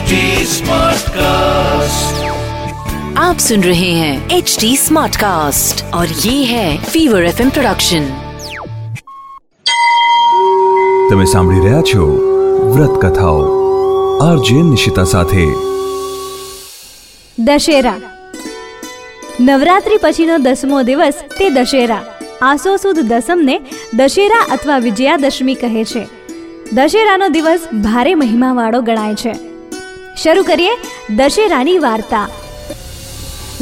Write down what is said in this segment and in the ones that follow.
HD Smartcast. आप सुन रहे हैं एच डी स्मार्ट कास्ट और ये है फीवर एफ प्रोडक्शन તમે સાંભળી રહ્યા છો વ્રત કથાઓ આરજે નિશિતા સાથે દશેરા નવરાત્રી પછીનો દસમો દિવસ તે દશેરા આસો સુદ દસમને દશેરા અથવા વિજયાદશમી કહે છે દશેરાનો દિવસ ભારે મહિમાવાળો ગણાય છે શરૂ કરીએ દશેરાની વાર્તા.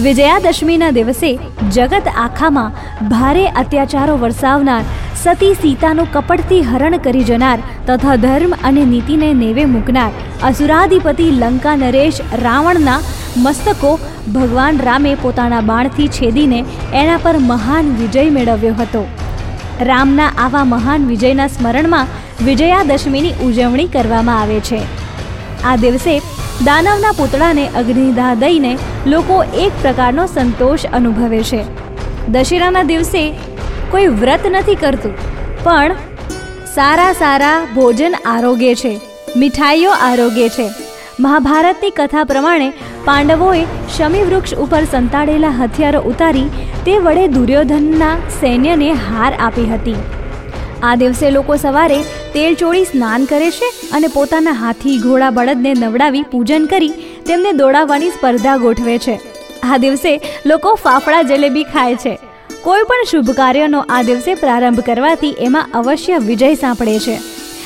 વિજયાદશમીના દિવસે જગત આખામાં ભારે અત્યાચારો વરસાવનાર સતી સીતાનું કપટથી હરણ કરી જનાર તથા ધર્મ અને નીતિને નેવે મૂકનાર અસુરાધિપતિ લંકા નરેશ રાવણના મસ્તકો ભગવાન રામે પોતાના બાણથી છેદીને એના પર મહાન વિજય મેળવ્યો હતો. રામના આવા મહાન વિજયના સ્મરણમાં વિજયાદશમીની ઉજવણી કરવામાં આવે છે. આ દિવસે દાનવના પૂતળાને અગ્નિદાહ દઈને લોકો એક પ્રકારનો સંતોષ અનુભવે છે. દશેરાના દિવસે કોઈ વ્રત નથી કરતું, પણ સારા સારા ભોજન આરોગ્ય છે, મીઠાઈઓ આરોગ્ય છે. મહાભારતની કથા પ્રમાણે પાંડવોએ શમી વૃક્ષ ઉપર સંતાડેલા હથિયારો ઉતારી તે વડે દુર્યોધનના સૈન્યને હાર આપી હતી. આ દિવસે લોકો સવારે તેલ ચોળી સ્નાન કરે છે અને પોતાના હાથી ઘોડા બળદને નવડાવી પૂજન કરી તેમને દોડાવવાની સ્પર્ધા ગોઠવે છે. આ દિવસે લોકો ફાફડા જલેબી ખાય છે. કોઈ પણ શુભ કાર્યનો આ દિવસે પ્રારંભ કરવાથી એમાં અવશ્ય વિજય સાંપડે છે.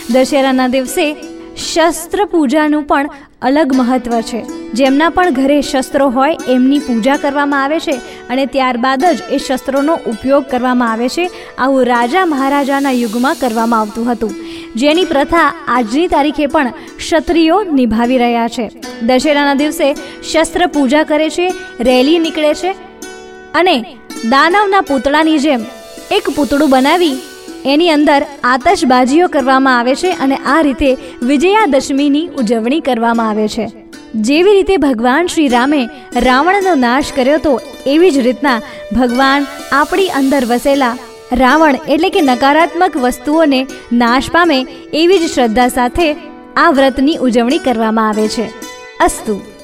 દશેરાના દિવસે શસ્ત્ર પૂજાનું પણ અલગ મહત્વ છે. જેમના પણ ઘરે શસ્ત્રો હોય, એમની પૂજા કરવામાં આવે છે અને ત્યારબાદ જ એ શસ્ત્રોનો ઉપયોગ કરવામાં આવે છે. આવું રાજા મહારાજાના યુગમાં કરવામાં આવતું હતું. જેની પ્રથા આજની તારીખે પણ ક્ષત્રિયો નિભાવી રહ્યા છે. દશેરાના દિવસે શસ્ત્ર પૂજા કરે છે, રેલી નીકળે છે અને દાનવના પૂતળાની જેમ એક પૂતળું બનાવી એની અંદર આતશબાજીઓ કરવામાં આવે છે અને આ રીતે વિજયાદશમીની ઉજવણી કરવામાં આવે છે. જેવી રીતે ભગવાન શ્રી રામે રાવણનો નાશ કર્યો હતો એવી જ રીતના ભગવાન આપણી અંદર વસેલા રાવણ એટલે કે નકારાત્મક વસ્તુઓને નાશ પામે એવી જ શ્રદ્ધા સાથે આ વ્રતની ઉજવણી કરવામાં આવે છે. અસ્તુ.